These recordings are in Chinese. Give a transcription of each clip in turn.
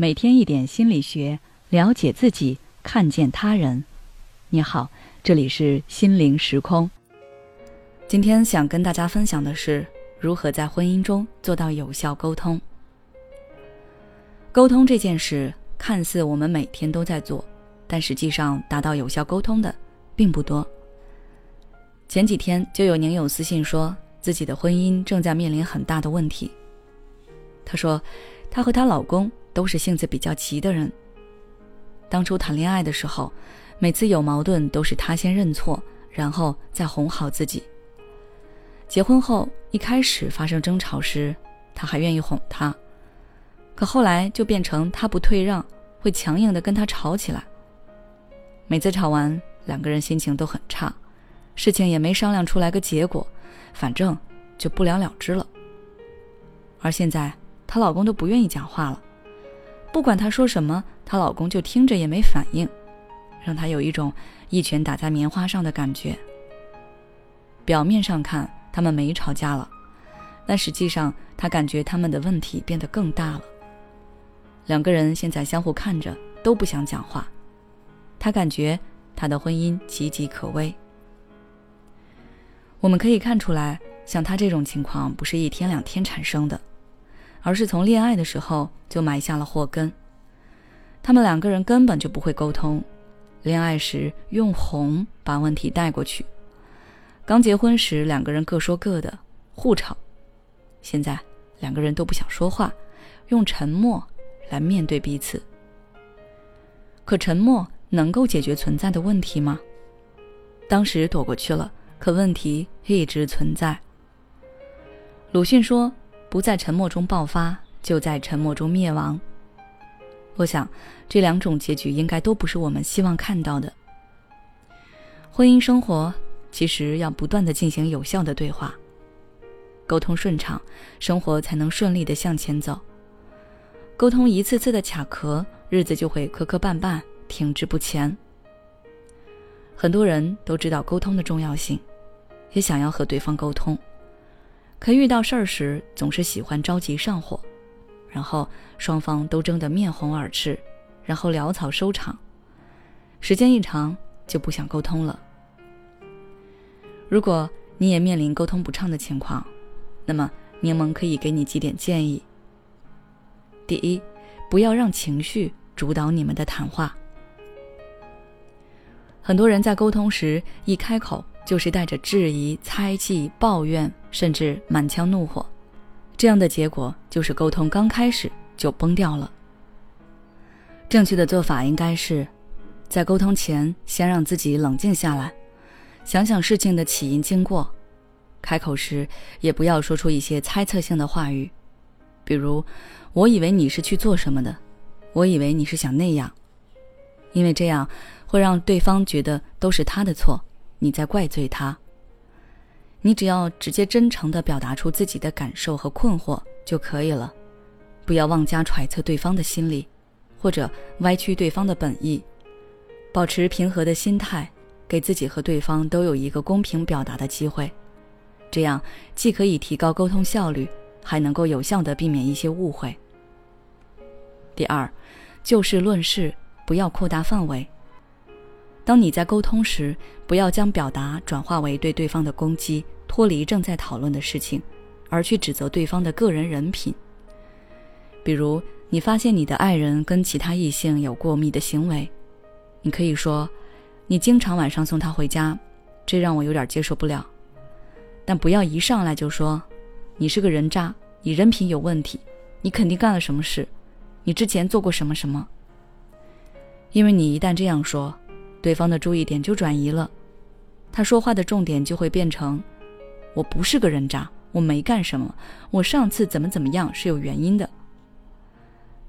每天一点心理学，了解自己，看见他人。你好，这里是心灵时空。今天想跟大家分享的是如何在婚姻中做到有效沟通。沟通这件事，看似我们每天都在做，但实际上达到有效沟通的并不多。前几天就有宁友私信说，自己的婚姻正在面临很大的问题。她说，她和她老公。都是性子比较急的人。当初谈恋爱的时候，每次有矛盾都是他先认错，然后再哄好自己。结婚后，一开始发生争吵时，他还愿意哄他，可后来就变成他不退让，会强硬的跟他吵起来。每次吵完，两个人心情都很差，事情也没商量出来个结果，反正就不了了之了。而现在，她老公都不愿意讲话了。不管她说什么，她老公就听着也没反应，让她有一种一拳打在棉花上的感觉。表面上看他们没吵架了，但实际上她感觉他们的问题变得更大了。两个人现在相互看着都不想讲话，她感觉她的婚姻岌岌可危。我们可以看出来，像她这种情况不是一天两天产生的。而是从恋爱的时候就埋下了祸根。他们两个人根本就不会沟通，恋爱时用哄把问题带过去，刚结婚时两个人各说各的，互吵。现在两个人都不想说话，用沉默来面对彼此。可沉默能够解决存在的问题吗？当时躲过去了，可问题一直存在。鲁迅说。不在沉默中爆发，就在沉默中灭亡。我想，这两种结局应该都不是我们希望看到的。婚姻生活其实要不断的进行有效的对话，沟通顺畅，生活才能顺利的向前走。沟通一次次的卡壳，日子就会磕磕绊绊，停滞不前。很多人都知道沟通的重要性，也想要和对方沟通。可遇到事儿时，总是喜欢着急上火，然后双方都争得面红耳赤，然后潦草收场。时间一长，就不想沟通了。如果你也面临沟通不畅的情况，那么柠檬可以给你几点建议。第一，不要让情绪主导你们的谈话。很多人在沟通时一开口。就是带着质疑、猜忌、抱怨，甚至满腔怒火，这样的结果就是沟通刚开始就崩掉了。正确的做法应该是，在沟通前先让自己冷静下来，想想事情的起因经过，开口时也不要说出一些猜测性的话语，比如“我以为你是去做什么的”，“我以为你是想那样”，因为这样会让对方觉得都是他的错。你在怪罪他。你只要直接真诚的表达出自己的感受和困惑就可以了，不要妄加揣测对方的心理，或者歪曲对方的本意，保持平和的心态，给自己和对方都有一个公平表达的机会，这样既可以提高沟通效率，还能够有效的避免一些误会。第二，就事论事，不要扩大范围。当你在沟通时，不要将表达转化为对对方的攻击，脱离正在讨论的事情，而去指责对方的个人人品。比如，你发现你的爱人跟其他异性有过密的行为，你可以说：“你经常晚上送他回家，这让我有点接受不了。”但不要一上来就说：“你是个人渣，你人品有问题，你肯定干了什么事，你之前做过什么什么。”因为你一旦这样说，对方的注意点就转移了，他说话的重点就会变成：“我不是个人渣，我没干什么，我上次怎么怎么样是有原因的。”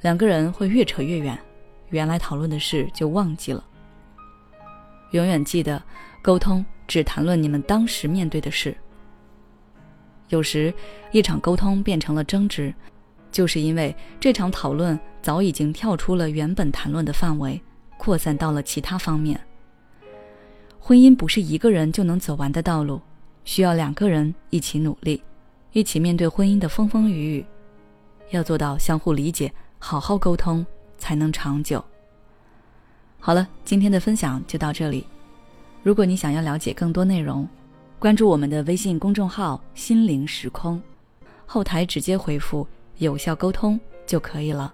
两个人会越扯越远，原来讨论的事就忘记了。永远记得，沟通只谈论你们当时面对的事。有时，一场沟通变成了争执，就是因为这场讨论早已经跳出了原本谈论的范围。扩散到了其他方面。婚姻不是一个人就能走完的道路，需要两个人一起努力，一起面对婚姻的风风雨雨。要做到相互理解、好好沟通，才能长久。好了，今天的分享就到这里。如果你想要了解更多内容，关注我们的微信公众号“心灵时空”，后台直接回复“有效沟通”就可以了。